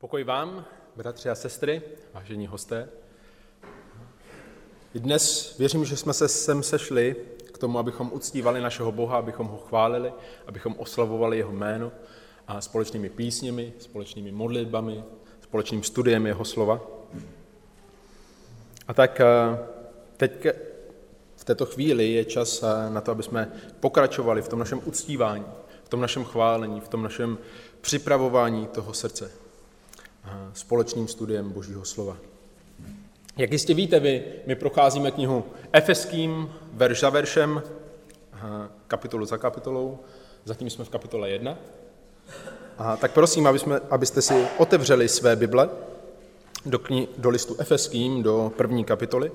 Pokoj vám, bratři a sestry, vážení hosté. I dnes věřím, že jsme se sem sešli k tomu, abychom uctívali našeho Boha, abychom ho chválili, abychom oslavovali jeho jméno a společnými písněmi, společnými modlitbami, společným studiem jeho slova. A tak eh, teď v této chvíli je čas eh, na to, aby jsme pokračovali v tom našem uctívání, v tom našem chválení, v tom našem připravování toho srdce společným studiem Božího slova. Jak jistě víte vy, my procházíme knihu Efeským, verš za veršem, kapitolu za kapitolou, zatím jsme v kapitole 1. A tak prosím, aby jsme, abyste si otevřeli své Bible do, kni, do listu Efeským, do první kapitoly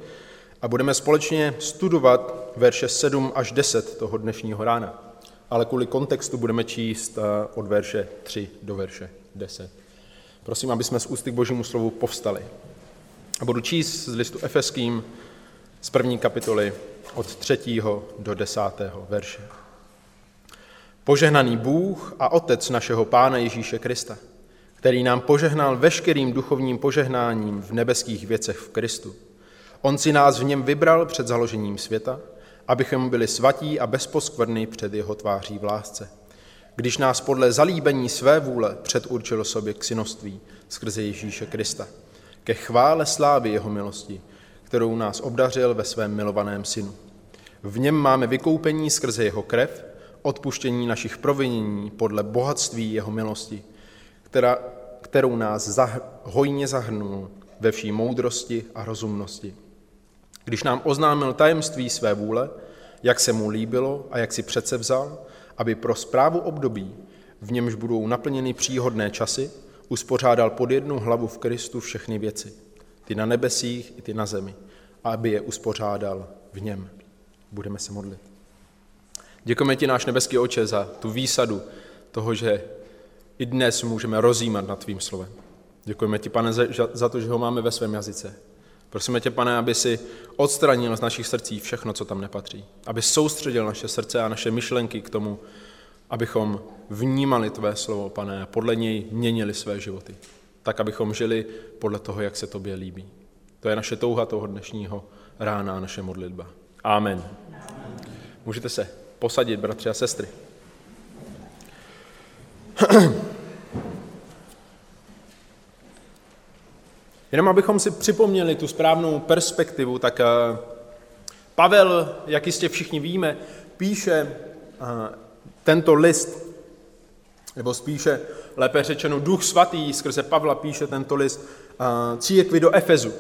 a budeme společně studovat verše 7 až 10 toho dnešního rána. Ale kvůli kontextu budeme číst od verše 3 do verše 10. Prosím, aby jsme z ústy k božímu slovu povstali. A budu číst z listu Efeským z první kapitoly od třetího do desátého verše. Požehnaný Bůh a Otec našeho Pána Ježíše Krista, který nám požehnal veškerým duchovním požehnáním v nebeských věcech v Kristu. On si nás v něm vybral před založením světa, abychom byli svatí a bezposkvrny před jeho tváří v lásce když nás podle zalíbení své vůle předurčil sobě k synoství skrze Ježíše Krista, ke chvále slávy jeho milosti, kterou nás obdařil ve svém milovaném synu. V něm máme vykoupení skrze jeho krev, odpuštění našich provinění podle bohatství jeho milosti, která, kterou nás zahr, hojně zahrnul ve vší moudrosti a rozumnosti. Když nám oznámil tajemství své vůle, jak se mu líbilo a jak si přece vzal, aby pro zprávu období, v němž budou naplněny příhodné časy, uspořádal pod jednu hlavu v Kristu všechny věci, ty na nebesích i ty na zemi, a aby je uspořádal v něm. Budeme se modlit. Děkujeme ti, náš nebeský oče, za tu výsadu toho, že i dnes můžeme rozjímat nad tvým slovem. Děkujeme ti, pane, za to, že ho máme ve svém jazyce. Prosíme tě, pane, aby si odstranil z našich srdcí všechno, co tam nepatří. Aby soustředil naše srdce a naše myšlenky k tomu, abychom vnímali tvé slovo, pane, a podle něj měnili své životy. Tak, abychom žili podle toho, jak se tobě líbí. To je naše touha toho dnešního rána a naše modlitba. Amen. Můžete se posadit, bratři a sestry. Jenom abychom si připomněli tu správnou perspektivu, tak eh, Pavel, jak jistě všichni víme, píše eh, tento list, nebo spíše, lépe řečeno, Duch Svatý skrze Pavla píše tento list eh, církvi do Efezu.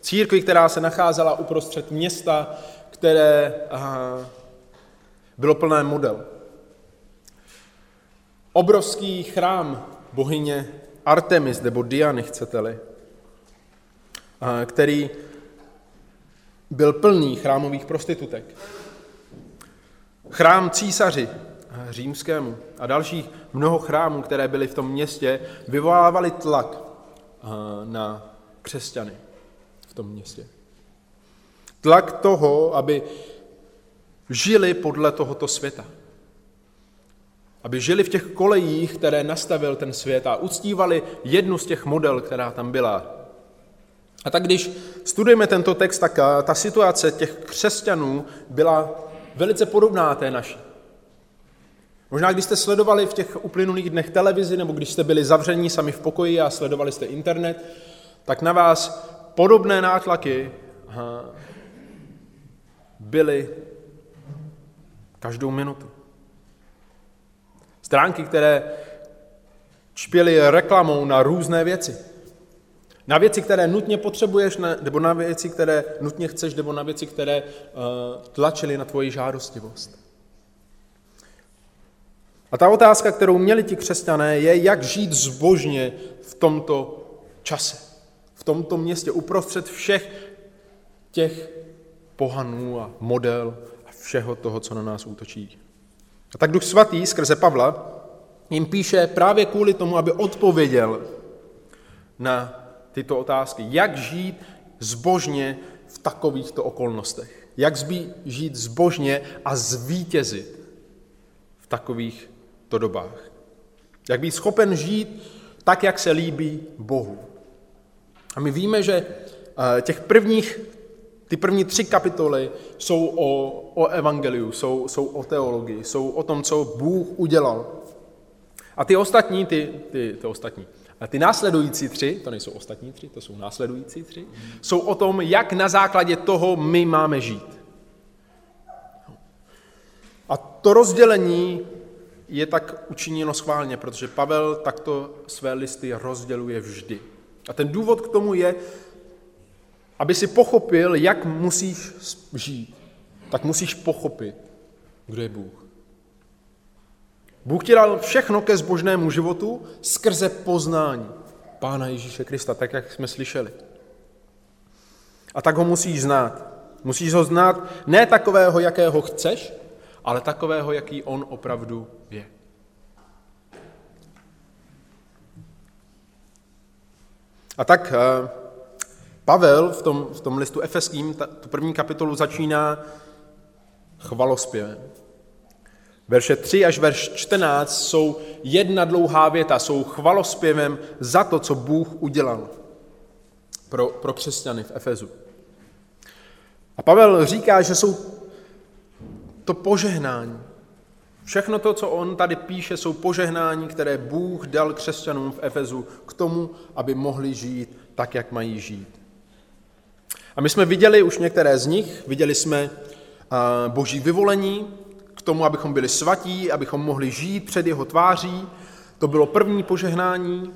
Církvi, která se nacházela uprostřed města, které bylo plné model. Obrovský chrám bohyně Artemis, nebo Diany, chcete-li, který byl plný chrámových prostitutek. Chrám císaři římskému a dalších mnoho chrámů, které byly v tom městě, vyvolávali tlak na křesťany v tom městě. Tlak toho, aby žili podle tohoto světa. Aby žili v těch kolejích, které nastavil ten svět a uctívali jednu z těch model, která tam byla, a tak když studujeme tento text, tak eh, ta situace těch křesťanů byla velice podobná té naší. Možná, když jste sledovali v těch uplynulých dnech televizi, nebo když jste byli zavření sami v pokoji a sledovali jste internet, tak na vás podobné nátlaky byly každou minutu. Stránky, které čpěly reklamou na různé věci. Na věci, které nutně potřebuješ, nebo na věci, které nutně chceš, nebo na věci, které uh, tlačily na tvoji žádostivost. A ta otázka, kterou měli ti křesťané, je, jak žít zbožně v tomto čase, v tomto městě, uprostřed všech těch pohanů a model a všeho toho, co na nás útočí. A tak Duch Svatý skrze Pavla jim píše právě kvůli tomu, aby odpověděl na tyto otázky. Jak žít zbožně v takovýchto okolnostech? Jak žít zbožně a zvítězit v takovýchto dobách? Jak být schopen žít tak, jak se líbí Bohu. A my víme, že eh, těch prvních, ty první tři kapitoly jsou o, o evangeliu, jsou, jsou o teologii, jsou o tom, co Bůh udělal. A ty ostatní, ty, ty, ty ostatní, a ty následující tři, to nejsou ostatní tři, to jsou následující tři, jsou o tom, jak na základě toho my máme žít. A to rozdělení je tak učiněno schválně, protože Pavel takto své listy rozděluje vždy. A ten důvod k tomu je, aby si pochopil, jak musíš žít, tak musíš pochopit, kdo je Bůh. Bůh ti dal všechno ke zbožnému životu skrze poznání Pána Ježíše Krista, tak jak jsme slyšeli. A tak ho musíš znát. Musíš ho znát ne takového, jakého chceš, ale takového, jaký on opravdu je. A tak eh, Pavel v tom, v tom listu efeským, tu první kapitolu začíná chvalospěvem. Verše 3 až verš 14 jsou jedna dlouhá věta, jsou chvalospěvem za to, co Bůh udělal pro, pro křesťany v Efezu. A Pavel říká, že jsou to požehnání. Všechno to, co on tady píše, jsou požehnání, které Bůh dal křesťanům v Efezu k tomu, aby mohli žít tak, jak mají žít. A my jsme viděli už některé z nich, viděli jsme boží vyvolení tomu, abychom byli svatí, abychom mohli žít před jeho tváří. To bylo první požehnání.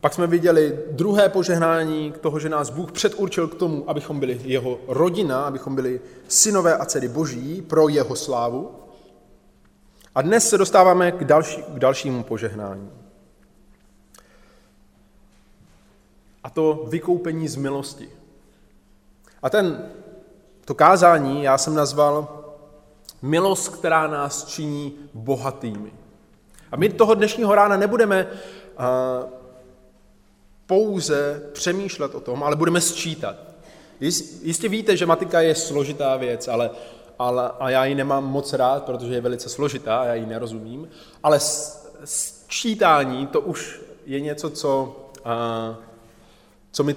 Pak jsme viděli druhé požehnání k toho, že nás Bůh předurčil k tomu, abychom byli jeho rodina, abychom byli synové a dcery boží pro jeho slávu. A dnes se dostáváme k, další, k dalšímu požehnání. A to vykoupení z milosti. A ten, to kázání já jsem nazval milost, která nás činí bohatými. A my toho dnešního rána nebudeme uh, pouze přemýšlet o tom, ale budeme sčítat. Jistě víte, že matika je složitá věc, ale, ale, a já ji nemám moc rád, protože je velice složitá a já ji nerozumím, ale sčítání to už je něco, co, uh, co mi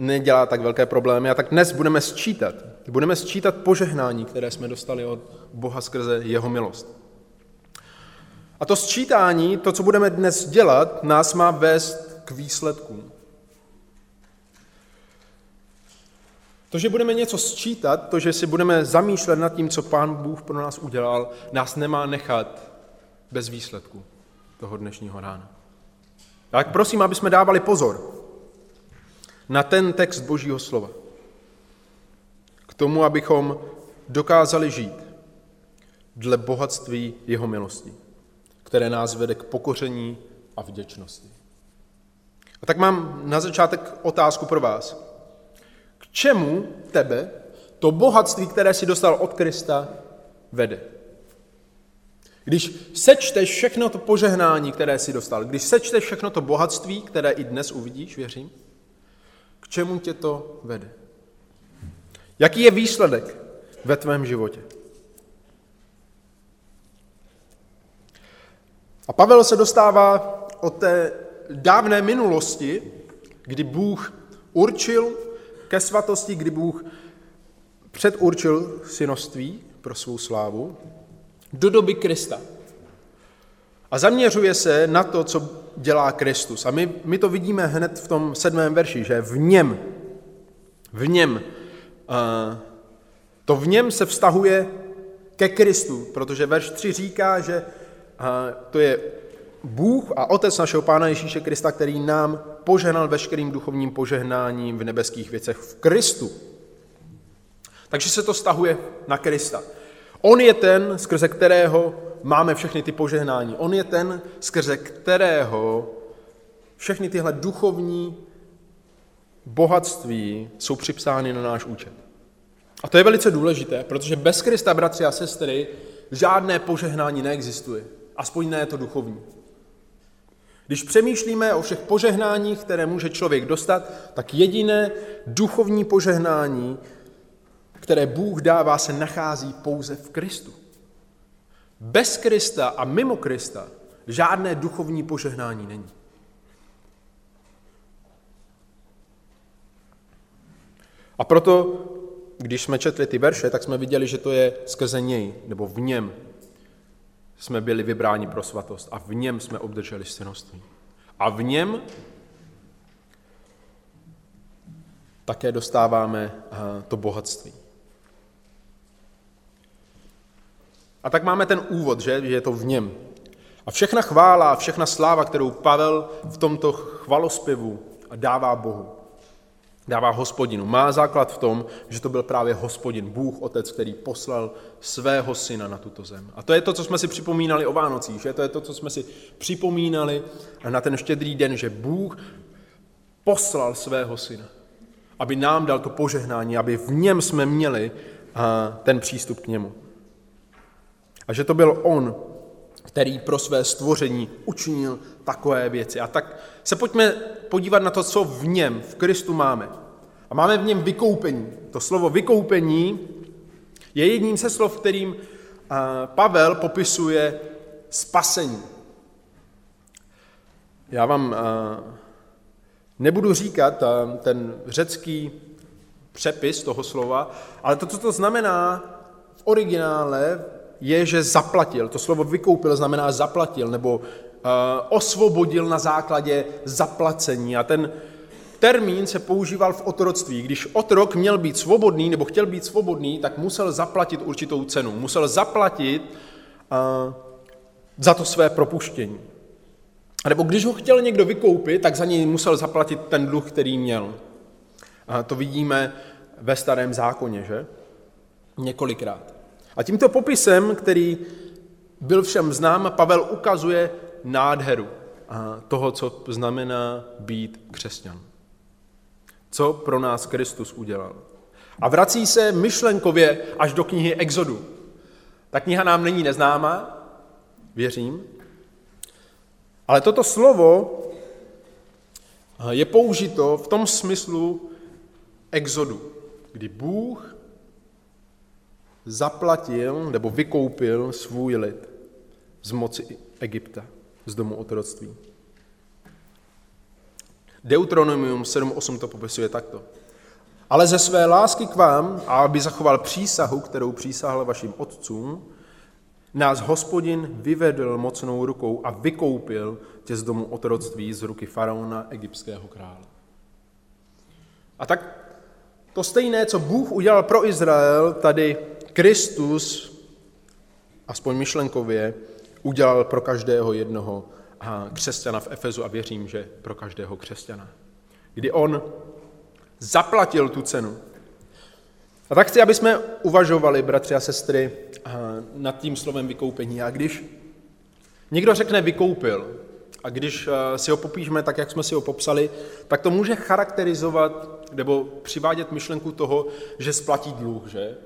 nedělá tak velké problémy. A tak dnes budeme sčítat. Budeme sčítat požehnání, které jsme dostali od Boha skrze jeho milost. A to sčítání, to, co budeme dnes dělat, nás má vést k výsledkům. To, že budeme něco sčítat, to, že si budeme zamýšlet nad tím, co Pán Bůh pro nás udělal, nás nemá nechat bez výsledku toho dnešního rána. Tak prosím, aby jsme dávali pozor na ten text Božího slova. K tomu, abychom dokázali žít dle bohatství jeho milosti, které nás vede k pokoření a vděčnosti. A tak mám na začátek otázku pro vás. K čemu tebe to bohatství, které si dostal od Krista, vede? Když sečteš všechno to požehnání, které si dostal, když sečteš všechno to bohatství, které i dnes uvidíš, věřím, čemu tě to vede? Jaký je výsledek ve tvém životě? A Pavel se dostává od té dávné minulosti, kdy Bůh určil ke svatosti, kdy Bůh předurčil synoství pro svou slávu, do doby Krista. A zaměřuje se na to, co dělá Kristus. A my, my to vidíme hned v tom sedmém verši, že v něm, v něm, uh, to v něm se vztahuje ke Kristu, protože verš 3 říká, že uh, to je Bůh a Otec našeho Pána Ježíše Krista, který nám požehnal veškerým duchovním požehnáním v nebeských věcech v Kristu. Takže se to stahuje na Krista. On je ten, skrze kterého máme všechny ty požehnání. On je ten, skrze kterého všechny tyhle duchovní bohatství jsou připsány na náš účet. A to je velice důležité, protože bez Krista, bratři a sestry, žádné požehnání neexistuje. Aspoň ne to duchovní. Když přemýšlíme o všech požehnáních, které může člověk dostat, tak jediné duchovní požehnání, které Bůh dává, se nachází pouze v Kristu. Bez Krista a mimo Krista žádné duchovní požehnání není. A proto, když jsme četli ty verše, tak jsme viděli, že to je skrze něj, nebo v něm jsme byli vybráni pro svatost a v něm jsme obdrželi synoství. A v něm také dostáváme eh, to bohatství. A tak máme ten úvod, že, že je to v něm. A všechna chvála, všechna sláva, kterou Pavel v tomto chvalospěvu dává Bohu, dává hospodinu, má základ v tom, že to byl právě hospodin, Bůh, Otec, který poslal svého syna na tuto zem. A to je to, co jsme si připomínali o Vánocích, že to je to, co jsme si připomínali na ten štědrý den, že Bůh poslal svého syna, aby nám dal to požehnání, aby v něm jsme měli ten přístup k němu. A že to byl on, který pro své stvoření učinil takové věci. A tak se pojďme podívat na to, co v něm, v Kristu máme. A máme v něm vykoupení. To slovo vykoupení je jedním ze slov, kterým Pavel popisuje spasení. Já vám nebudu říkat ten řecký přepis toho slova, ale to, co to znamená v originále, je, že zaplatil. To slovo vykoupil znamená zaplatil, nebo uh, osvobodil na základě zaplacení. A ten termín se používal v otroctví. Když otrok měl být svobodný, nebo chtěl být svobodný, tak musel zaplatit určitou cenu. Musel zaplatit uh, za to své propuštění. A nebo když ho chtěl někdo vykoupit, tak za něj musel zaplatit ten dluh, který měl. A to vidíme ve starém zákoně, že? Několikrát. A tímto popisem, který byl všem znám, Pavel ukazuje nádheru toho, co znamená být křesťan. Co pro nás Kristus udělal. A vrací se myšlenkově až do knihy Exodu. Ta kniha nám není neznáma, věřím, ale toto slovo je použito v tom smyslu exodu, kdy Bůh zaplatil nebo vykoupil svůj lid z moci Egypta, z domu otroctví. Deuteronomium 7.8 to popisuje takto. Ale ze své lásky k vám, a aby zachoval přísahu, kterou přísahl vašim otcům, nás hospodin vyvedl mocnou rukou a vykoupil tě z domu otroctví z ruky faraona egyptského krále. A tak to stejné, co Bůh udělal pro Izrael, tady Kristus, aspoň myšlenkově, udělal pro každého jednoho křesťana v Efezu a věřím, že pro každého křesťana. Kdy on zaplatil tu cenu. A tak chci, aby jsme uvažovali, bratři a sestry, nad tím slovem vykoupení. A když někdo řekne vykoupil, a když si ho popíšeme tak, jak jsme si ho popsali, tak to může charakterizovat nebo přivádět myšlenku toho, že splatí dluh, že?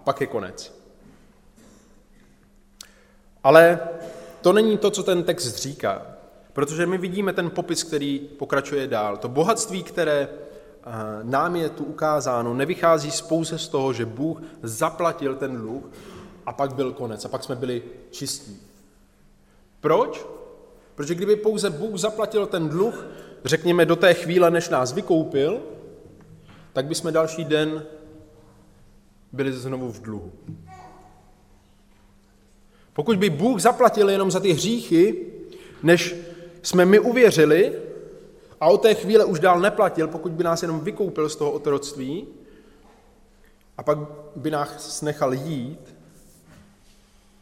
A pak je konec. Ale to není to, co ten text říká, protože my vidíme ten popis, který pokračuje dál. To bohatství, které eh, nám je tu ukázáno, nevychází pouze z toho, že Bůh zaplatil ten dluh a pak byl konec a pak jsme byli čistí. Proč? Protože kdyby pouze Bůh zaplatil ten dluh, řekněme do té chvíle, než nás vykoupil, tak bychom další den byli znovu v dluhu. Pokud by Bůh zaplatil jenom za ty hříchy, než jsme my uvěřili, a od té chvíle už dál neplatil, pokud by nás jenom vykoupil z toho otroctví, a pak by nás nechal jít,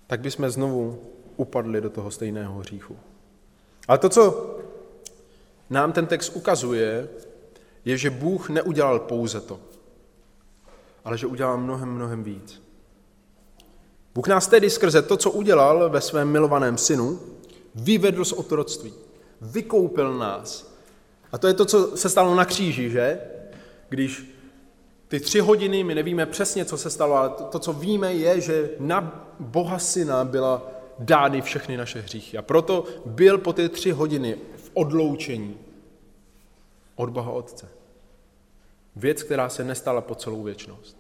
tak by jsme znovu upadli do toho stejného hříchu. Ale to, co nám ten text ukazuje, je, že Bůh neudělal pouze to ale že udělá mnohem, mnohem víc. Bůh nás tedy skrze to, co udělal ve svém milovaném synu, vyvedl z otroctví, vykoupil nás. A to je to, co se stalo na kříži, že? Když ty tři hodiny, my nevíme přesně, co se stalo, ale to, to co víme, je, že na Boha syna byla dány všechny naše hříchy. A proto byl po ty tři hodiny v odloučení od Boha Otce. Věc, která se nestala po celou věčnost.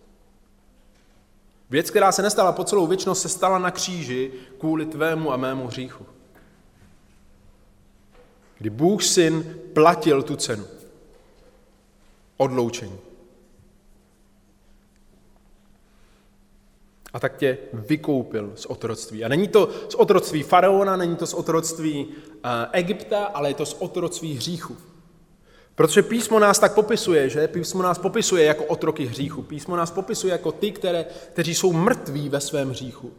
Věc, která se nestala po celou věčnost, se stala na kříži kvůli tvému a mému hříchu. Kdy Bůh syn platil tu cenu. odloučení. A tak tě vykoupil z otroctví. A není to z otroctví faraona, není to z otroctví uh, Egypta, ale je to z otroctví hříchu. Protože písmo nás tak popisuje, že? Písmo nás popisuje jako otroky hříchu. Písmo nás popisuje jako ty, které, kteří jsou mrtví ve svém hříchu.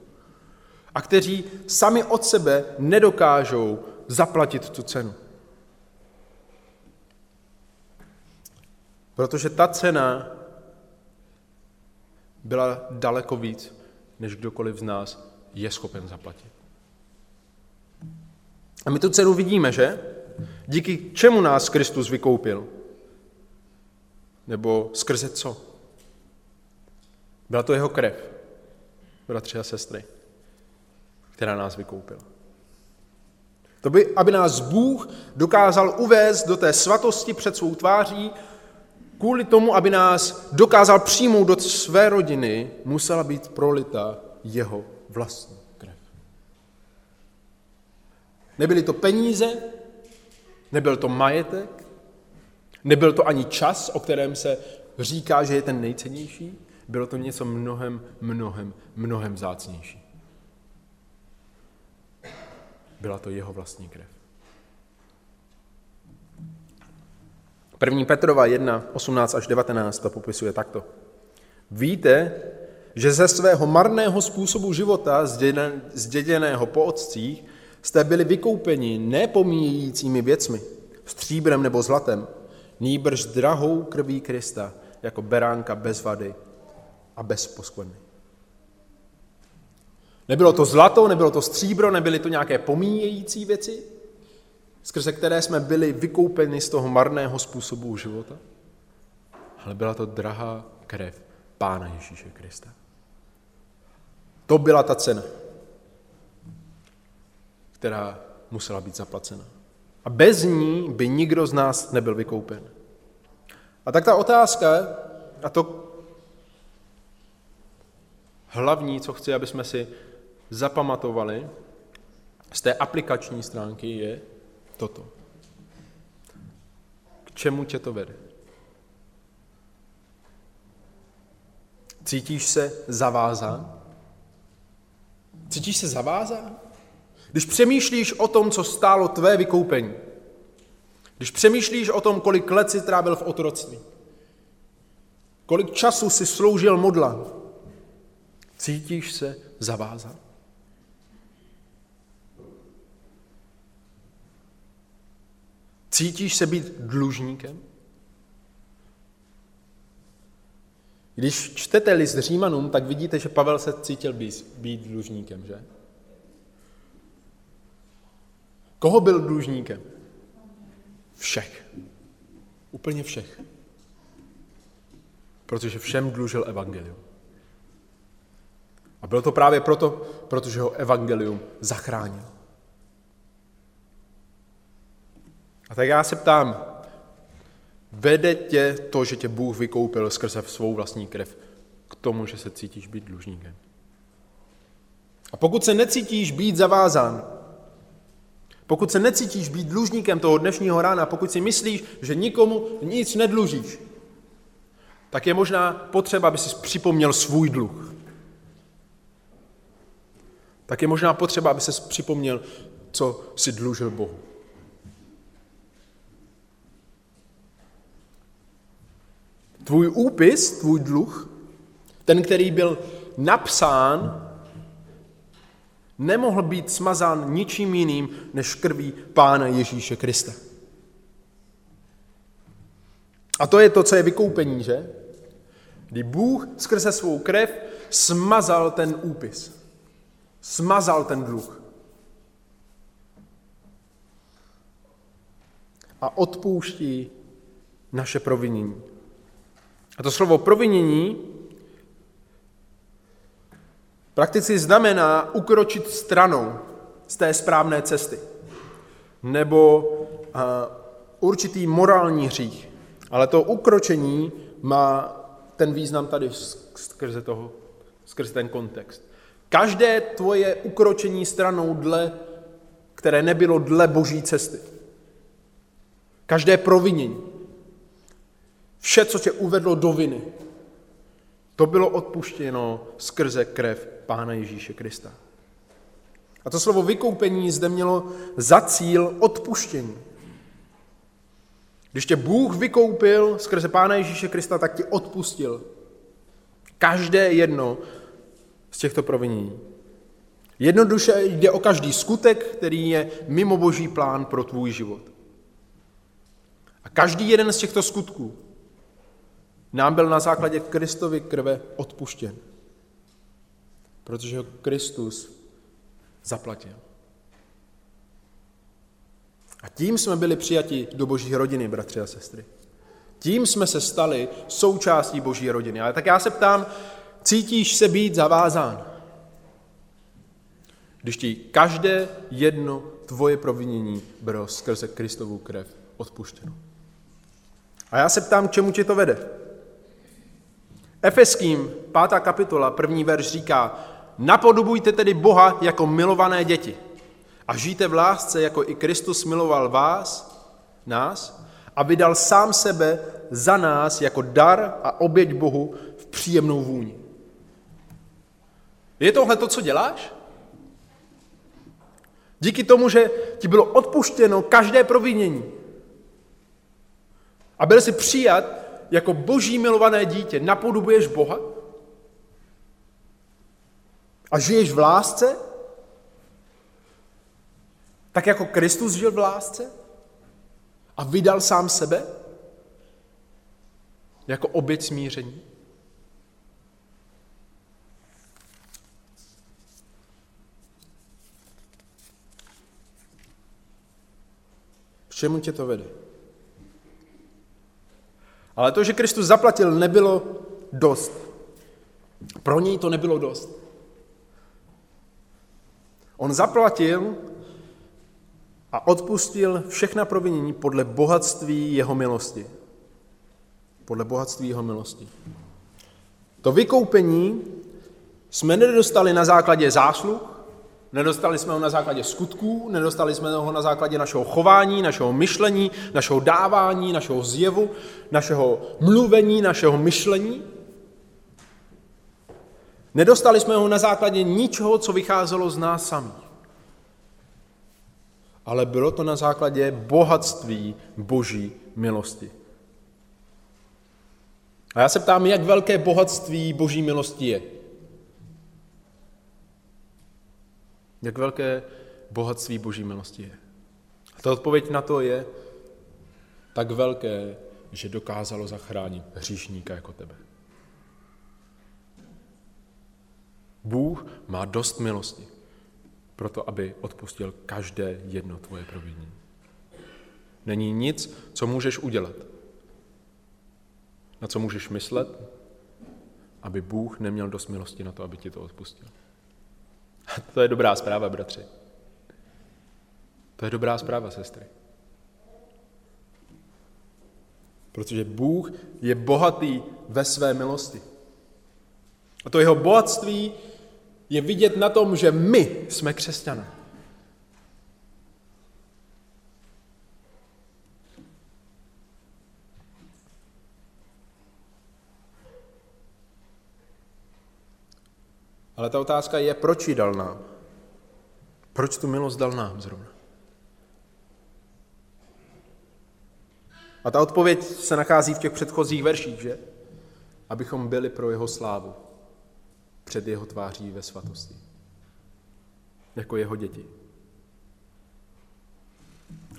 A kteří sami od sebe nedokážou zaplatit tu cenu. Protože ta cena byla daleko víc, než kdokoliv z nás je schopen zaplatit. A my tu cenu vidíme, že? Díky čemu nás Kristus vykoupil? Nebo skrze co? Byla to jeho krev, bratři a sestry, která nás vykoupila. To by, aby nás Bůh dokázal uvést do té svatosti před svou tváří, kvůli tomu, aby nás dokázal přijmout do své rodiny, musela být prolita jeho vlastní krev. Nebyly to peníze, nebyl to majetek, nebyl to ani čas, o kterém se říká, že je ten nejcennější, bylo to něco mnohem, mnohem, mnohem zácnější. Byla to jeho vlastní krev. 1. Petrova 1, 18 až 19 to popisuje takto. Víte, že ze svého marného způsobu života, zděděného po otcích, jste byli vykoupeni nepomíjejícími věcmi, stříbrem nebo zlatem, nýbrž drahou krví Krista, jako beránka bez vady a bez poskvrny. Nebylo to zlato, nebylo to stříbro, nebyly to nějaké pomíjející věci, skrze které jsme byli vykoupeni z toho marného způsobu života, ale byla to drahá krev Pána Ježíše Krista. To byla ta cena, která musela být zaplacena. A bez ní by nikdo z nás nebyl vykoupen. A tak ta otázka, a to hlavní, co chci, aby jsme si zapamatovali z té aplikační stránky, je toto. K čemu tě to vede? Cítíš se zavázán? Cítíš se zavázán? Když přemýšlíš o tom, co stálo tvé vykoupení, když přemýšlíš o tom, kolik let si trávil v otroctví, kolik času si sloužil modla, cítíš se zavázán? Cítíš se být dlužníkem? Když čtete list Římanům, tak vidíte, že Pavel se cítil být, být dlužníkem, že? Koho byl dlužníkem? Všech. Úplně všech. Protože všem dlužil evangelium. A bylo to právě proto, protože ho evangelium zachránil. A tak já se ptám, vede tě to, že tě Bůh vykoupil skrze svou vlastní krev k tomu, že se cítíš být dlužníkem? A pokud se necítíš být zavázán, pokud se necítíš být dlužníkem toho dnešního rána, pokud si myslíš, že nikomu nic nedlužíš, tak je možná potřeba, aby si připomněl svůj dluh. Tak je možná potřeba, aby se připomněl, co si dlužil Bohu. Tvůj úpis, tvůj dluh, ten, který byl napsán, nemohl být smazán ničím jiným než krví Pána Ježíše Krista. A to je to, co je vykoupení, že? Kdy Bůh skrze svou krev smazal ten úpis. Smazal ten dluh. A odpouští naše provinění. A to slovo provinění prakticky znamená ukročit stranou z té správné cesty. Nebo uh, určitý morální hřích. Ale to ukročení má ten význam tady skrze, toho, skrze ten kontext. Každé tvoje ukročení stranou, dle, které nebylo dle boží cesty. Každé provinění Vše, co tě uvedlo do viny, to bylo odpuštěno skrze krev Pána Ježíše Krista. A to slovo vykoupení zde mělo za cíl odpuštění. Když tě Bůh vykoupil skrze Pána Ježíše Krista, tak ti odpustil každé jedno z těchto provinění. Jednoduše jde o každý skutek, který je mimo boží plán pro tvůj život. A každý jeden z těchto skutků nám byl na základě Kristovy krve odpuštěn. Protože ho Kristus zaplatil. A tím jsme byli přijati do boží rodiny, bratři a sestry. Tím jsme se stali součástí boží rodiny. Ale tak já se ptám, cítíš se být zavázán? Když ti každé jedno tvoje provinění bylo skrze Kristovu krev odpuštěno. A já se ptám, čemu tě to vede? Efeským, pátá kapitola, první verš říká, napodobujte tedy Boha jako milované děti a žijte v lásce, jako i Kristus miloval vás, nás, a vydal sám sebe za nás jako dar a oběť Bohu v příjemnou vůni. Je tohle to, co děláš? Díky tomu, že ti bylo odpuštěno každé provinění a byl jsi přijat jako boží milované dítě, napodobuješ Boha a žiješ v lásce, tak jako Kristus žil v lásce a vydal sám sebe jako oběť smíření. Čemu tě to vede? Ale to, že Kristus zaplatil, nebylo dost. Pro něj to nebylo dost. On zaplatil a odpustil všechna provinění podle bohatství jeho milosti. Podle bohatství jeho milosti. To vykoupení jsme nedostali na základě zásluh, Nedostali jsme ho na základě skutků, nedostali jsme ho na základě našeho chování, našeho myšlení, našeho dávání, našeho zjevu, našeho mluvení, našeho myšlení. Nedostali jsme ho na základě ničeho, co vycházelo z nás samých. Ale bylo to na základě bohatství boží milosti. A já se ptám, jak velké bohatství boží milosti je. Jak velké bohatství boží milosti je. A ta odpověď na to je tak velké, že dokázalo zachránit hříšníka jako tebe. Bůh má dost milosti proto, aby odpustil každé jedno tvoje provinění. Není nic, co můžeš udělat, na co můžeš myslet, aby Bůh neměl dost milosti na to, aby ti to odpustil. To je dobrá zpráva, bratři. To je dobrá zpráva, sestry. Protože Bůh je bohatý ve své milosti. A to jeho bohatství je vidět na tom, že my jsme křesťané. Ale ta otázka je, proč ji dal nám? Proč tu milost dal nám zrovna? A ta odpověď se nachází v těch předchozích verších, že? Abychom byli pro jeho slávu před jeho tváří ve svatosti. Jako jeho děti.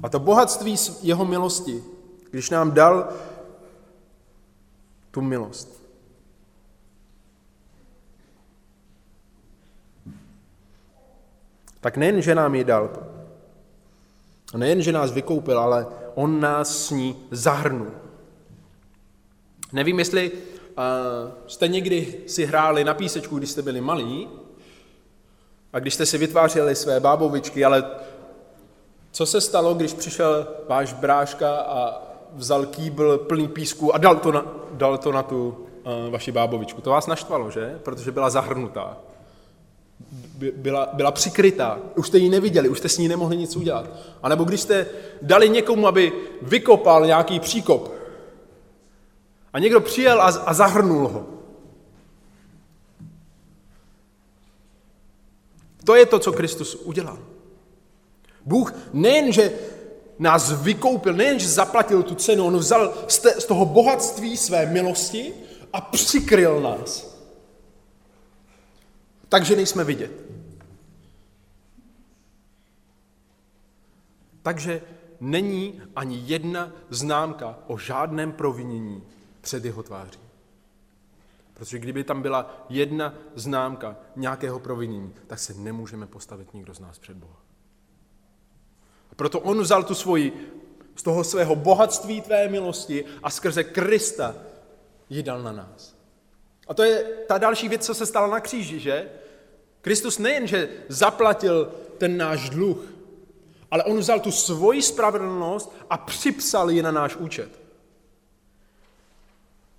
A to bohatství jeho milosti, když nám dal tu milost, tak nejen, že nám ji dal, nejen, že nás vykoupil, ale on nás s ní zahrnul. Nevím, jestli uh, jste někdy si hráli na písečku, když jste byli malí, a když jste si vytvářeli své bábovičky, ale co se stalo, když přišel váš bráška a vzal kýbl plný písku a dal to na, dal to na tu uh, vaši bábovičku? To vás naštvalo, že? Protože byla zahrnutá byla, byla přikrytá, už jste ji neviděli, už jste s ní nemohli nic udělat. A nebo když jste dali někomu, aby vykopal nějaký příkop, A někdo přijel a, a zahrnul ho. To je to, co Kristus udělal. Bůh nejenže nás vykoupil, nejenže zaplatil tu cenu, on vzal z toho bohatství své milosti a přikryl nás. Takže nejsme vidět. Takže není ani jedna známka o žádném provinění před jeho tváří. Protože kdyby tam byla jedna známka nějakého provinění, tak se nemůžeme postavit nikdo z nás před Boha. A proto on vzal tu svoji, z toho svého bohatství tvé milosti a skrze Krista ji dal na nás. A to je ta další věc, co se stala na kříži, že? Kristus nejenže zaplatil ten náš dluh, ale on vzal tu svoji spravedlnost a připsal ji na náš účet.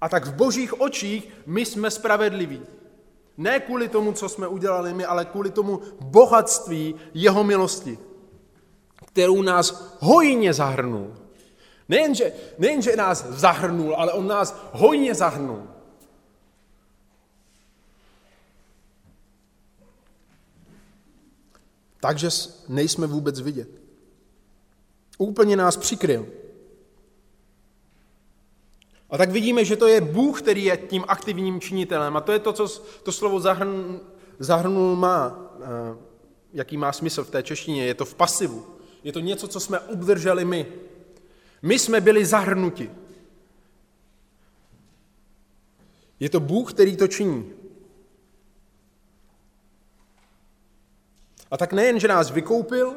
A tak v božích očích my jsme spravedliví. Ne kvůli tomu, co jsme udělali my, ale kvůli tomu bohatství jeho milosti, kterou nás hojně zahrnul. Nejenže, nejenže nás zahrnul, ale on nás hojně zahrnul. Takže nejsme vůbec vidět. Úplně nás přikryl. A tak vidíme, že to je Bůh, který je tím aktivním činitelem. A to je to, co to slovo zahrn, zahrnul má, eh, jaký má smysl v té češtině. Je to v pasivu. Je to něco, co jsme obdrželi my. My jsme byli zahrnuti. Je to Bůh, který to činí. A tak nejen, že nás vykoupil,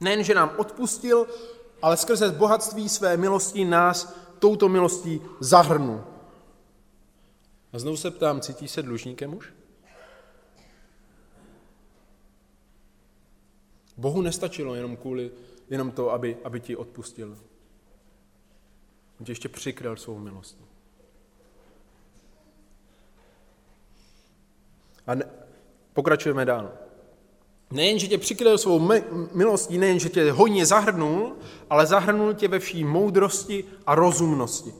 nejen, že nám odpustil, ale skrze bohatství své milosti nás touto milostí zahrnu. A znovu se ptám, cítíš se dlužníkem už? Bohu nestačilo jenom kvůli, jenom to, aby, aby ti odpustil. On tě ještě přikryl svou milostí. A ne, pokračujeme dál. Nejen, že tě přikryl svou milostí, nejen, že tě hojně zahrnul, ale zahrnul tě ve vší moudrosti a rozumnosti.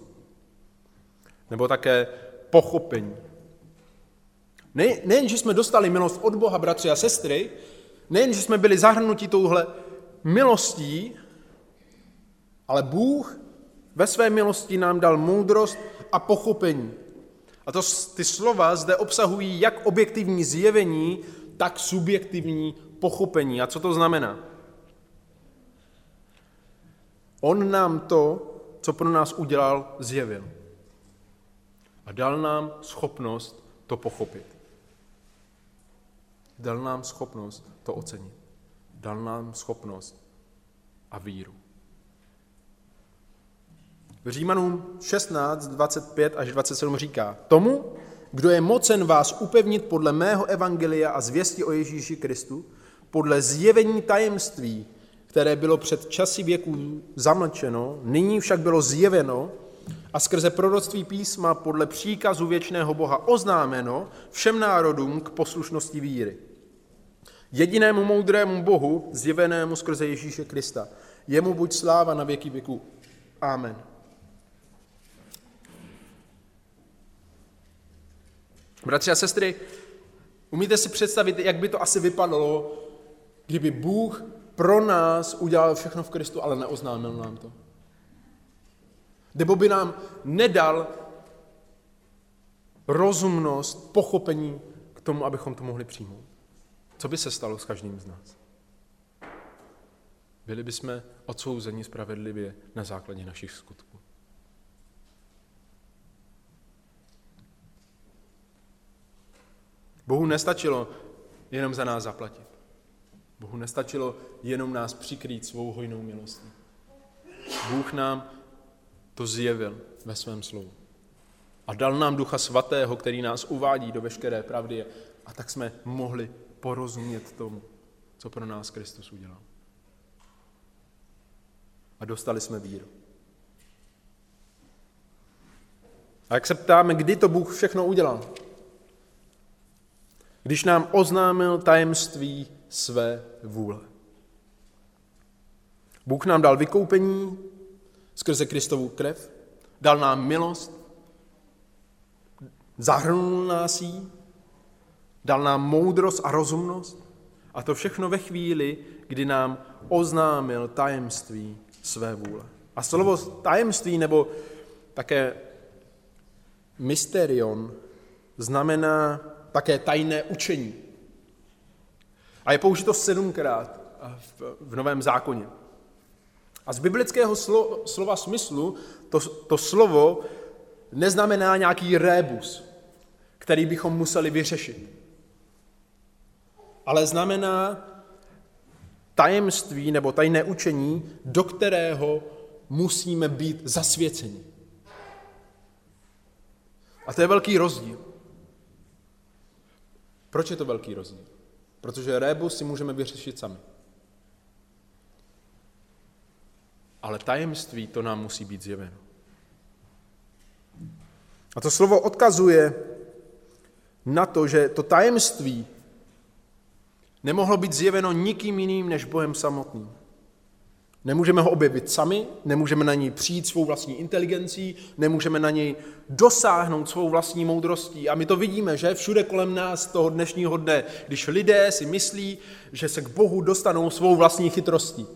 Nebo také pochopení. Ne, nejen, že jsme dostali milost od Boha, bratři a sestry, nejen, že jsme byli zahrnuti touhle milostí, ale Bůh ve své milosti nám dal moudrost a pochopení. A to, ty slova zde obsahují jak objektivní zjevení, tak subjektivní pochopení. A co to znamená? On nám to, co pro nás udělal, zjevil. A dal nám schopnost to pochopit. Dal nám schopnost to ocenit. Dal nám schopnost a víru. V Římanům 16, 25 až 27 říká, tomu, kdo je mocen vás upevnit podle mého evangelia a zvěsti o Ježíši Kristu, podle zjevení tajemství, které bylo před časy věků zamlčeno, nyní však bylo zjeveno a skrze proroctví písma podle příkazu věčného Boha oznámeno všem národům k poslušnosti víry. Jedinému moudrému Bohu, zjevenému skrze Ježíše Krista. Jemu buď sláva na věky věků. Amen. Bratři a sestry, umíte si představit, jak by to asi vypadalo, kdyby Bůh pro nás udělal všechno v Kristu, ale neoznámil nám to. Nebo by nám nedal rozumnost, pochopení k tomu, abychom to mohli přijmout. Co by se stalo s každým z nás? Byli bychom odsouzeni spravedlivě na základě našich skutků. Bohu nestačilo jenom za nás zaplatit. Bohu nestačilo jenom nás přikrýt svou hojnou milostí. Bůh nám to zjevil ve svém slovu. A dal nám Ducha Svatého, který nás uvádí do veškeré pravdy. A tak jsme mohli porozumět tomu, co pro nás Kristus udělal. A dostali jsme víru. A jak se ptáme, kdy to Bůh všechno udělal? Když nám oznámil tajemství své vůle. Bůh nám dal vykoupení skrze Kristovu krev, dal nám milost, zahrnul nás jí, dal nám moudrost a rozumnost. A to všechno ve chvíli, kdy nám oznámil tajemství své vůle. A slovo tajemství nebo také mysterion znamená také tajné učení. A je použito sedmkrát v Novém zákoně. A z biblického slo, slova smyslu to, to slovo neznamená nějaký rébus, který bychom museli vyřešit. Ale znamená tajemství nebo tajné učení, do kterého musíme být zasvěceni. A to je velký rozdíl. Proč je to velký rozdíl? Protože rébus si můžeme vyřešit sami. Ale tajemství to nám musí být zjeveno. A to slovo odkazuje na to, že to tajemství nemohlo být zjeveno nikým jiným než Bohem samotným. Nemůžeme ho objevit sami, nemůžeme na něj přijít svou vlastní inteligencí, nemůžeme na něj dosáhnout svou vlastní moudrostí. A my to vidíme, že všude kolem nás toho dnešního dne, když lidé si myslí, že se k Bohu dostanou svou vlastní chytrostí.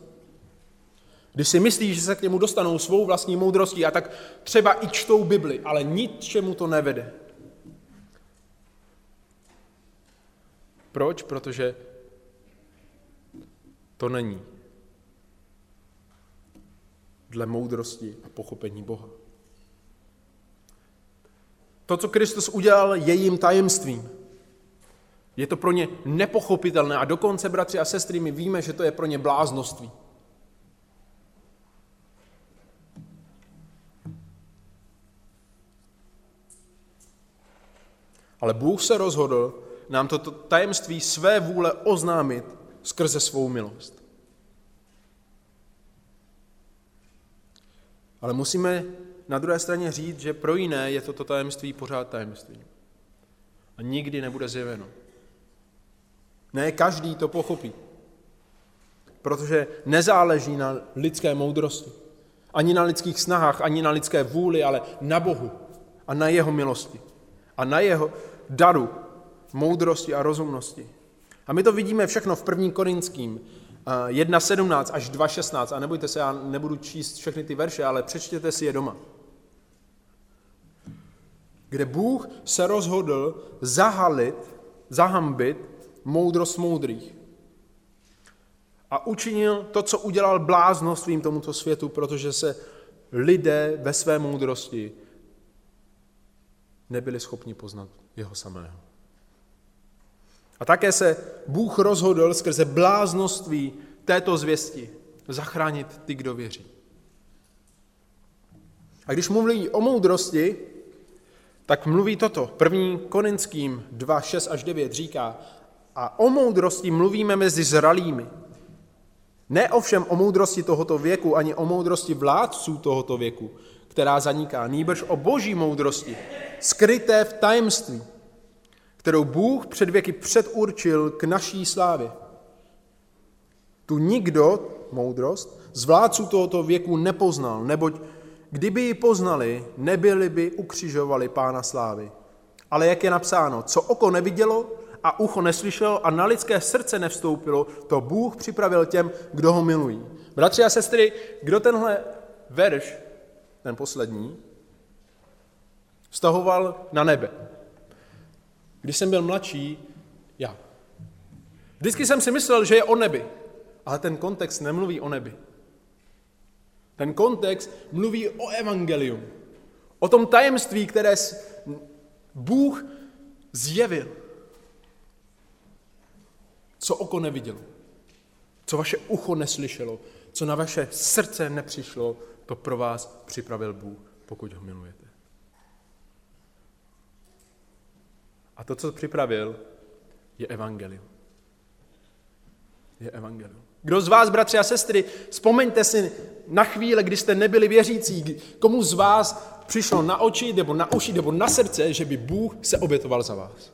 Když si myslí, že se k němu dostanou svou vlastní moudrostí a tak třeba i čtou Bibli, ale ničemu to nevede. Proč? Protože to není dle moudrosti a pochopení Boha. To, co Kristus udělal, je jim tajemstvím. Je to pro ně nepochopitelné a dokonce, bratři a sestry, my víme, že to je pro ně bláznoství. Ale Bůh se rozhodl nám toto tajemství své vůle oznámit skrze svou milost. Ale musíme na druhé straně říct, že pro jiné je toto tajemství pořád tajemství. A nikdy nebude zjeveno. Ne každý to pochopí, protože nezáleží na lidské moudrosti, ani na lidských snahách, ani na lidské vůli, ale na Bohu a na jeho milosti a na jeho daru moudrosti a rozumnosti. A my to vidíme všechno v první Korinským 1.17 až 2.16. A nebojte se, já nebudu číst všechny ty verše, ale přečtěte si je doma. Kde Bůh se rozhodl zahalit, zahambit moudrost moudrých. A učinil to, co udělal bláznostvím tomuto světu, protože se lidé ve své moudrosti nebyli schopni poznat jeho samého. A také se Bůh rozhodl skrze bláznoství této zvěsti zachránit ty, kdo věří. A když mluví o moudrosti, tak mluví toto. První Korinským 2, 6 až 9 říká, a o moudrosti mluvíme mezi zralými. Ne ovšem o moudrosti tohoto věku, ani o moudrosti vládců tohoto věku, která zaniká, nýbrž o boží moudrosti, skryté v tajemství, kterou Bůh před věky předurčil k naší slávě. Tu nikdo, moudrost, z vládců tohoto věku nepoznal, neboť kdyby ji poznali, nebyli by ukřižovali pána slávy. Ale jak je napsáno, co oko nevidělo a ucho neslyšelo a na lidské srdce nevstoupilo, to Bůh připravil těm, kdo ho milují. Bratři a sestry, kdo tenhle verš, ten poslední, vztahoval na nebe? Když jsem byl mladší, já. Vždycky jsem si myslel, že je o nebi, ale ten kontext nemluví o nebi. Ten kontext mluví o evangelium. O tom tajemství, které Bůh zjevil. Co oko nevidělo, co vaše ucho neslyšelo, co na vaše srdce nepřišlo, to pro vás připravil Bůh, pokud ho milujete. A to, co připravil, je evangelium. Je evangelium. Kdo z vás, bratři a sestry, vzpomeňte si na chvíle, kdy jste nebyli věřící, komu z vás přišlo na oči, nebo na uši, nebo na srdce, že by Bůh se obětoval za vás.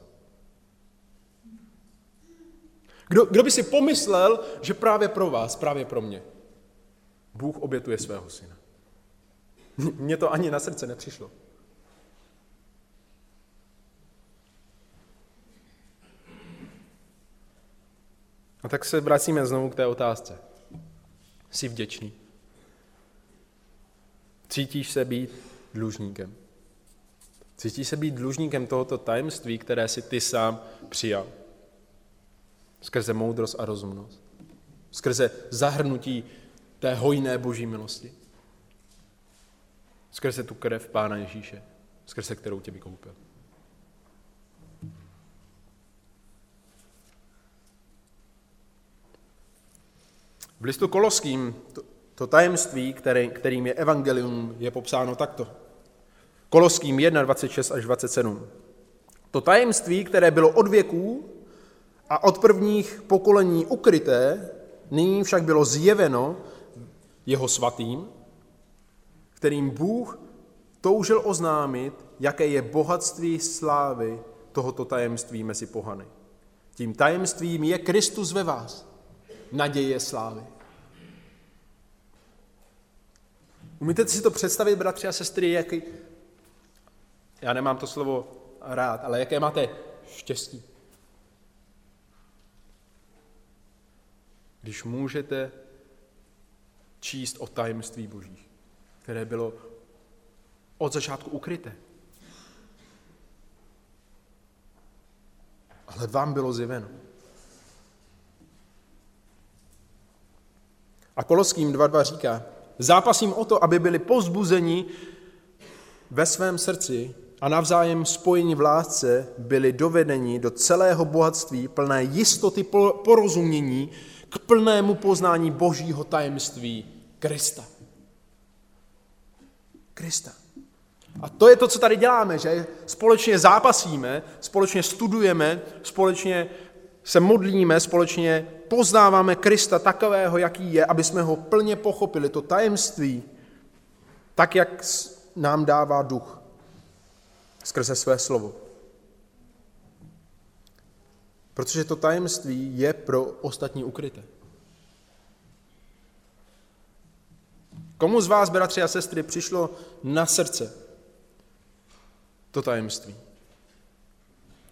Kdo, kdo by si pomyslel, že právě pro vás, právě pro mě, Bůh obětuje svého syna. Mně to ani na srdce nepřišlo. A tak se vracíme znovu k té otázce. Jsi vděčný? Cítíš se být dlužníkem? Cítíš se být dlužníkem tohoto tajemství, které si ty sám přijal? Skrze moudrost a rozumnost. Skrze zahrnutí té hojné boží milosti. Skrze tu krev Pána Ježíše, skrze kterou tě vykoupil. V listu Koloským to, to tajemství, který, kterým je evangelium, je popsáno takto. Koloským 1, 26 až 27. To tajemství, které bylo od věků a od prvních pokolení ukryté, nyní však bylo zjeveno jeho svatým, kterým Bůh toužil oznámit, jaké je bohatství slávy tohoto tajemství mezi pohany. Tím tajemstvím je Kristus ve vás, naděje slávy. Umíte si to představit, bratři a sestry, jaký, já nemám to slovo rád, ale jaké máte štěstí? Když můžete číst o tajemství božích, které bylo od začátku ukryté. Ale vám bylo zjeveno. A Koloským 2.2 říká, zápasím o to, aby byli pozbuzeni ve svém srdci a navzájem spojení v lásce byli dovedeni do celého bohatství plné jistoty porozumění k plnému poznání božího tajemství Krista. Krista. A to je to, co tady děláme, že společně zápasíme, společně studujeme, společně se modlíme, společně poznáváme Krista takového, jaký je, aby jsme ho plně pochopili, to tajemství, tak, jak nám dává duch skrze své slovo. Protože to tajemství je pro ostatní ukryté. Komu z vás, bratři a sestry, přišlo na srdce to tajemství,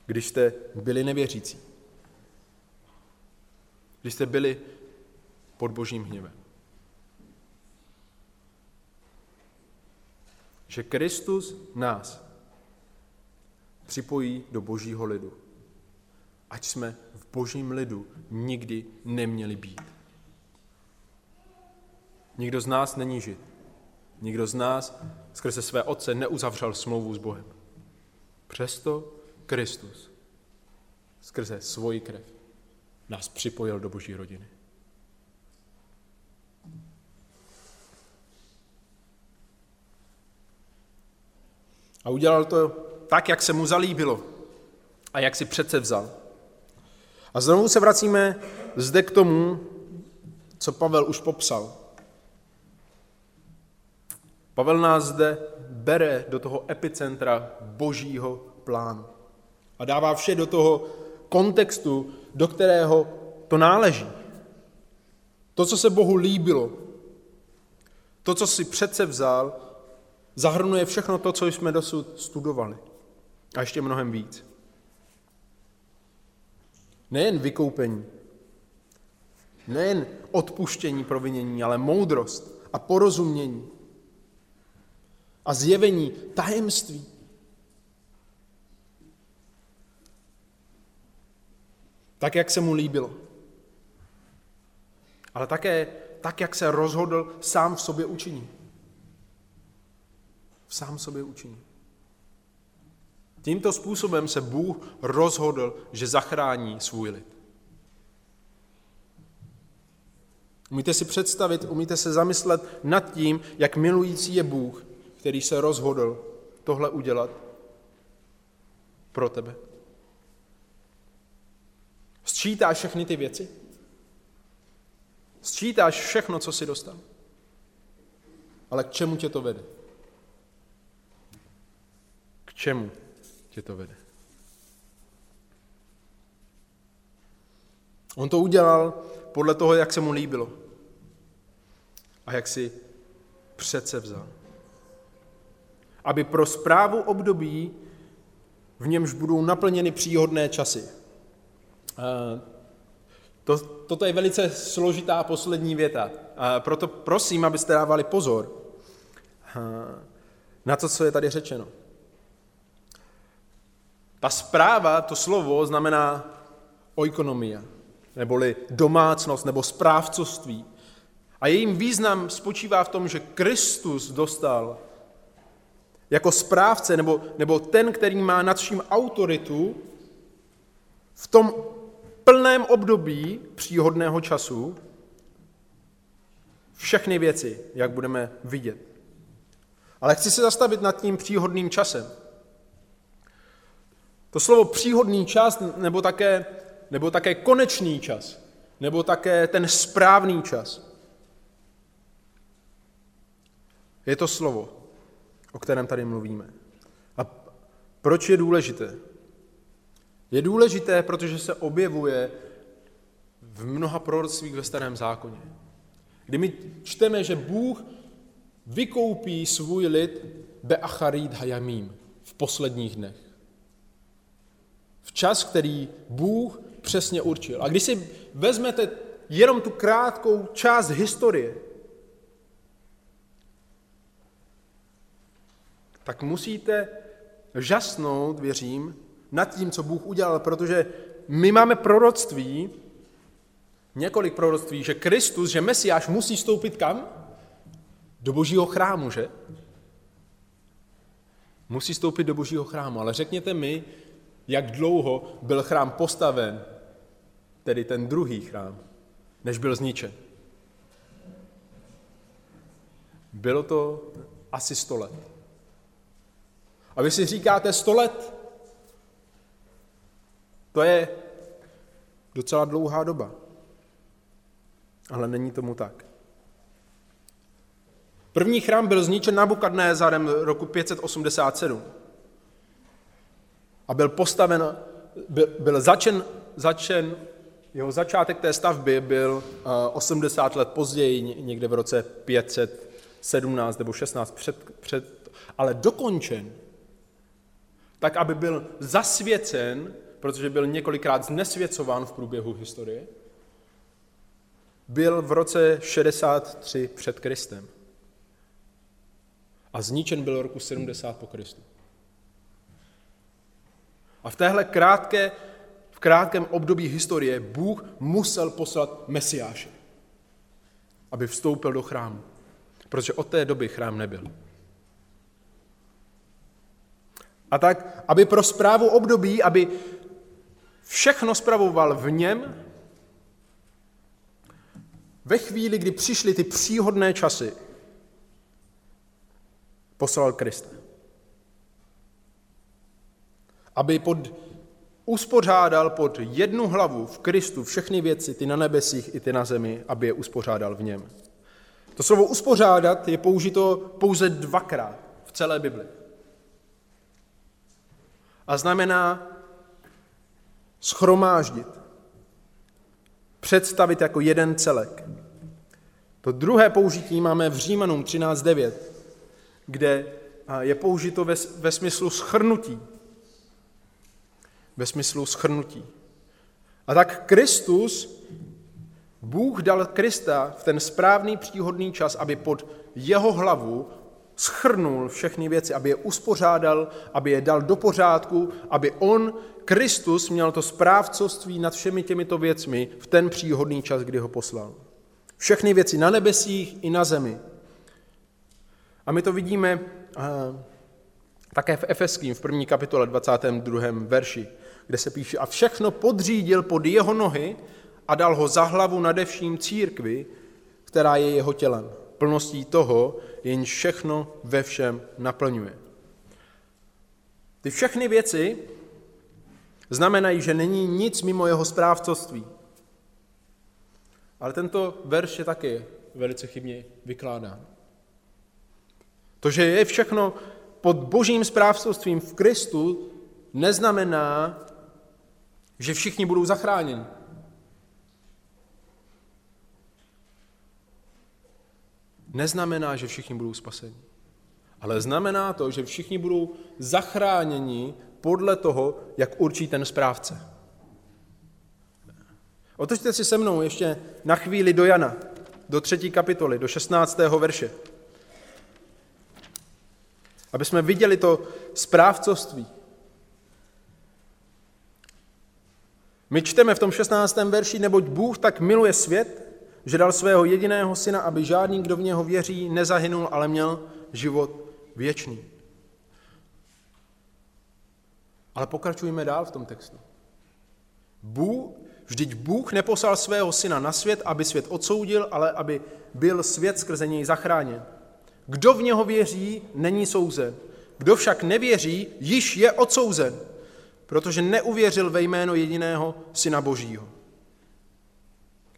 když jste byli nevěřící? Když jste byli pod božím hněvem? Že Kristus nás připojí do božího lidu. Ať jsme v božím lidu nikdy neměli být. Nikdo z nás není žid. Nikdo z nás skrze své otce neuzavřel smlouvu s Bohem. Přesto Kristus skrze svoji krev nás připojil do boží rodiny. A udělal to tak, jak se mu zalíbilo a jak si přece vzal. A znovu se vracíme zde k tomu, co Pavel už popsal. Pavel nás zde bere do toho epicentra božího plánu a dává vše do toho kontextu, do kterého to náleží. To, co se Bohu líbilo, to, co si přece vzal, zahrnuje všechno to, co jsme dosud studovali. A ještě mnohem víc. Nejen vykoupení, nejen odpuštění provinění, ale moudrost a porozumění a zjevení tajemství. Tak, jak se mu líbilo. Ale také tak, jak se rozhodl sám v sobě učiní. Sám v sobě učiní. Tímto způsobem se Bůh rozhodl, že zachrání svůj lid. Umíte si představit, umíte se zamyslet nad tím, jak milující je Bůh, který se rozhodl tohle udělat pro tebe? Sčítáš všechny ty věci? Sčítáš všechno, co jsi dostal? Ale k čemu tě to vede? K čemu tě to vede? On to udělal podle toho, jak se mu líbilo a jak si přece vzal. aby pro zprávu období, v němž budou naplněny příhodné časy. To, toto je velice složitá poslední věta. Proto prosím, abyste dávali pozor na to, co je tady řečeno. Ta zpráva, to slovo, znamená oikonomia, neboli domácnost nebo správcovství. A jejím význam spočívá v tom, že Kristus dostal jako správce nebo, nebo ten, který má nad vším autoritu, v tom plném období příhodného času všechny věci, jak budeme vidět. Ale chci se zastavit nad tím příhodným časem. To slovo příhodný čas, nebo také, nebo také konečný čas, nebo také ten správný čas. Je to slovo, o kterém tady mluvíme. A proč je důležité? Je důležité, protože se objevuje v mnoha proroctvích ve starém zákoně. Kdy my čteme, že Bůh vykoupí svůj lid Beacharid Hayamim v posledních dnech. V čas, který Bůh přesně určil. A když si vezmete jenom tu krátkou část historie, tak musíte žasnout, věřím, nad tím, co Bůh udělal, protože my máme proroctví, několik proroctví, že Kristus, že Mesiáš musí stoupit kam? Do božího chrámu, že? Musí stoupit do božího chrámu, ale řekněte mi, jak dlouho byl chrám postaven, tedy ten druhý chrám, než byl zničen. Bylo to asi sto let. A vy si říkáte sto let, to je docela dlouhá doba. Ale není tomu tak. První chrám byl zničen Nabukadnézarem roku 587 a byl postaven, byl, byl začen, začen, jeho začátek té stavby byl 80 let později, někde v roce 517 nebo 16 před, před ale dokončen, tak aby byl zasvěcen protože byl několikrát znesvěcován v průběhu historie, byl v roce 63 před Kristem. A zničen byl roku 70 po Kristu. A v téhle krátké, v krátkém období historie Bůh musel poslat Mesiáše, aby vstoupil do chrámu. Protože od té doby chrám nebyl. A tak, aby pro zprávu období, aby všechno spravoval v něm, ve chvíli, kdy přišly ty příhodné časy, poslal Krista. Aby pod, uspořádal pod jednu hlavu v Kristu všechny věci, ty na nebesích i ty na zemi, aby je uspořádal v něm. To slovo uspořádat je použito pouze dvakrát v celé Bibli. A znamená schromáždit, představit jako jeden celek. To druhé použití máme v Římanům 13.9, kde je použito ve, ve smyslu schrnutí. Ve smyslu schrnutí. A tak Kristus, Bůh dal Krista v ten správný příhodný čas, aby pod jeho hlavu schrnul všechny věci, aby je uspořádal, aby je dal do pořádku, aby on, Kristus, měl to správcovství nad všemi těmito věcmi v ten příhodný čas, kdy ho poslal. Všechny věci na nebesích i na zemi. A my to vidíme eh, také v Efeským, v první kapitole 22. verši, kde se píše, a všechno podřídil pod jeho nohy a dal ho za hlavu nade vším církvi, která je jeho tělem plností toho, jenž všechno ve všem naplňuje. Ty všechny věci znamenají, že není nic mimo jeho správcovství. Ale tento verš je taky velice chybně vykládán. To, že je všechno pod božím správcovstvím v Kristu, neznamená, že všichni budou zachráněni. neznamená, že všichni budou spaseni. ale znamená to, že všichni budou zachráněni podle toho, jak určí ten správce. Otevřte si se mnou ještě na chvíli do Jana, do třetí kapitoly, do 16. verše. Aby jsme viděli to správcovství. My čteme v tom 16. verši, neboť Bůh tak miluje svět, že dal svého jediného syna, aby žádný, kdo v něho věří, nezahynul, ale měl život věčný. Ale pokračujeme dál v tom textu. Bůh, vždyť Bůh neposlal svého syna na svět, aby svět odsoudil, ale aby byl svět skrze něj zachráněn. Kdo v něho věří, není souzen. Kdo však nevěří, již je odsouzen, protože neuvěřil ve jméno jediného syna Božího.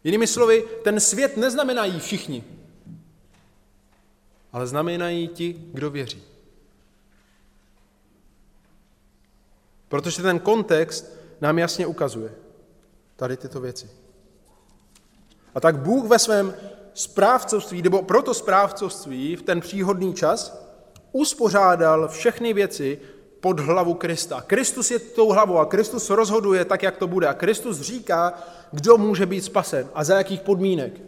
Jinými slovy, ten svět neznamenají všichni, ale znamenají ti, kdo věří. Protože ten kontext nám jasně ukazuje tady tyto věci. A tak Bůh ve svém správcovství, nebo proto správcovství v ten příhodný čas uspořádal všechny věci pod hlavu Krista. Kristus je tou hlavou a Kristus rozhoduje tak, jak to bude. A Kristus říká, kdo může být spasen a za jakých podmínek.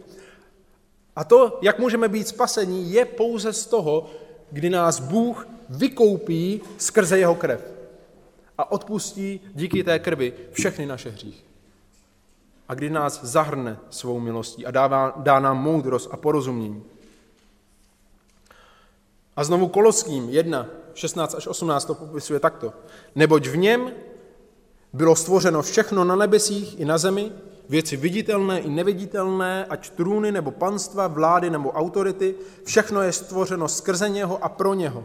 A to, jak můžeme být spasení, je pouze z toho, kdy nás Bůh vykoupí skrze jeho krev a odpustí díky té krvi všechny naše hříchy. A kdy nás zahrne svou milostí a dává, dá nám moudrost a porozumění. A znovu Koloským 1, 16 až 18 to popisuje takto. Neboť v něm bylo stvořeno všechno na nebesích i na zemi, věci viditelné i neviditelné, ať trůny nebo panstva, vlády nebo autority, všechno je stvořeno skrze něho a pro něho.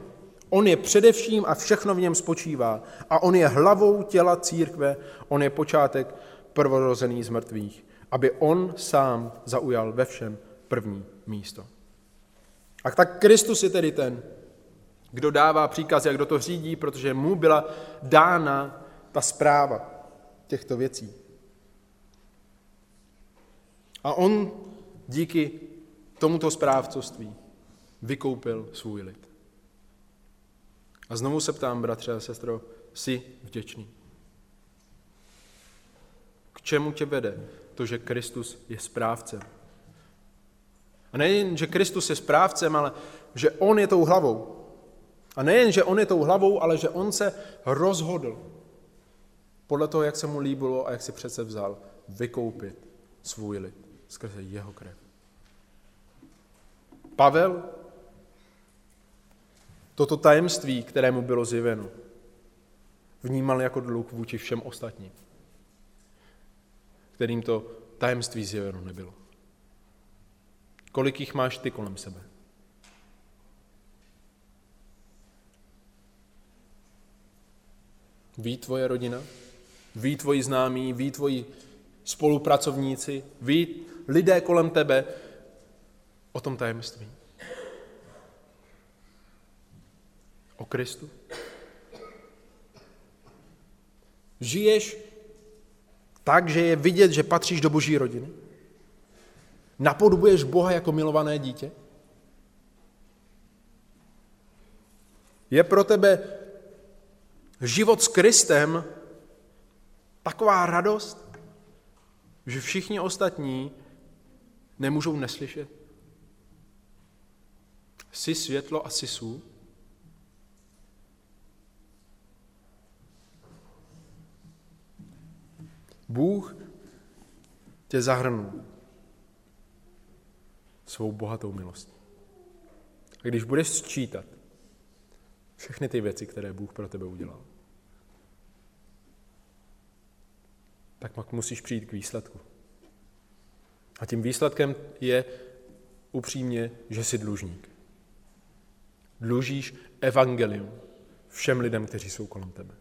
On je především a všechno v něm spočívá. A on je hlavou těla církve, on je počátek prvorozený z mrtvých, aby on sám zaujal ve všem první místo. A tak Kristus je tedy ten, kdo dává příkazy a kdo to řídí, protože mu byla dána ta zpráva těchto věcí. A on díky tomuto správcovství vykoupil svůj lid. A znovu se ptám, bratře a sestro, jsi vděčný? K čemu tě vede to, že Kristus je správcem? A nejen, že Kristus je správcem, ale že On je tou hlavou. A nejen, že On je tou hlavou, ale že On se rozhodl podle toho, jak se mu líbilo a jak si přece vzal, vykoupit svůj lid skrze jeho krev. Pavel toto tajemství, kterému bylo zjeveno, vnímal jako dluh vůči všem ostatním, kterým to tajemství zjeveno nebylo. Kolik jich máš ty kolem sebe? Ví tvoje rodina? Ví tvoji známí? Ví tvoji spolupracovníci? Ví lidé kolem tebe o tom tajemství? O Kristu? Žiješ tak, že je vidět, že patříš do boží rodiny? Napodobuješ Boha jako milované dítě? Je pro tebe život s Kristem taková radost, že všichni ostatní nemůžou neslyšet? Jsi světlo a jsi sůl? Bůh tě zahrnul svou bohatou milostí. A když budeš sčítat všechny ty věci, které Bůh pro tebe udělal, tak pak musíš přijít k výsledku. A tím výsledkem je upřímně, že jsi dlužník. Dlužíš evangelium všem lidem, kteří jsou kolem tebe.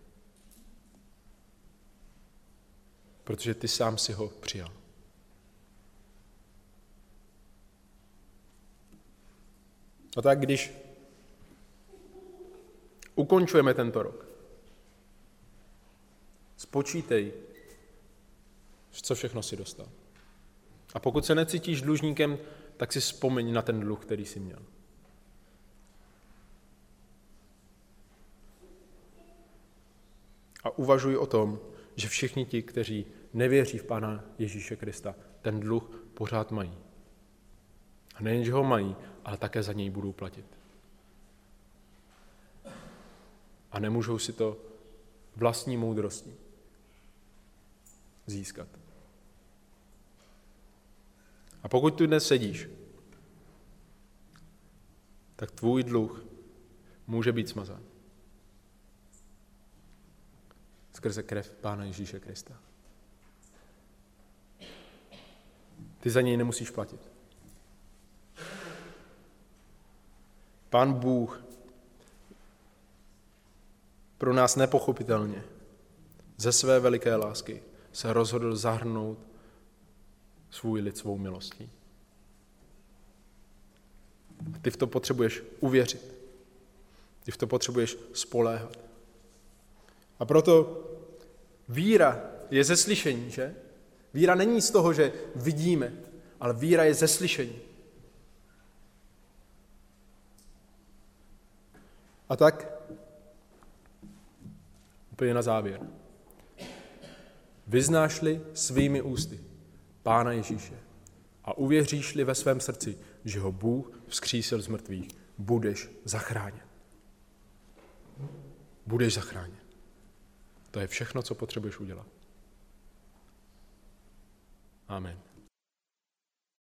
protože ty sám si ho přijal. A tak když ukončujeme tento rok, spočítej, co všechno si dostal. A pokud se necítíš dlužníkem, tak si vzpomeň na ten dluh, který jsi měl. A uvažuj o tom, že všichni ti, kteří nevěří v Pána Ježíše Krista, ten dluh pořád mají. A nejen, že ho mají, ale také za něj budou platit. A nemůžou si to vlastní moudrostí získat. A pokud tu dnes sedíš, tak tvůj dluh může být smazán. Skrze krev Pána Ježíše Krista. Ty za něj nemusíš platit. Pán Bůh pro nás nepochopitelně ze své veliké lásky se rozhodl zahrnout svůj lid svou milostí. Ty v to potřebuješ uvěřit. Ty v to potřebuješ spoléhat. A proto víra je ze slyšení, že? Víra není z toho, že vidíme, ale víra je ze slyšení. A tak úplně na závěr. Vyznáš-li svými ústy Pána Ježíše a uvěříš-li ve svém srdci, že ho Bůh vzkřísil z mrtvých, budeš zachráněn. Budeš zachráněn. To je všechno, co potřebuješ udělat. Amen.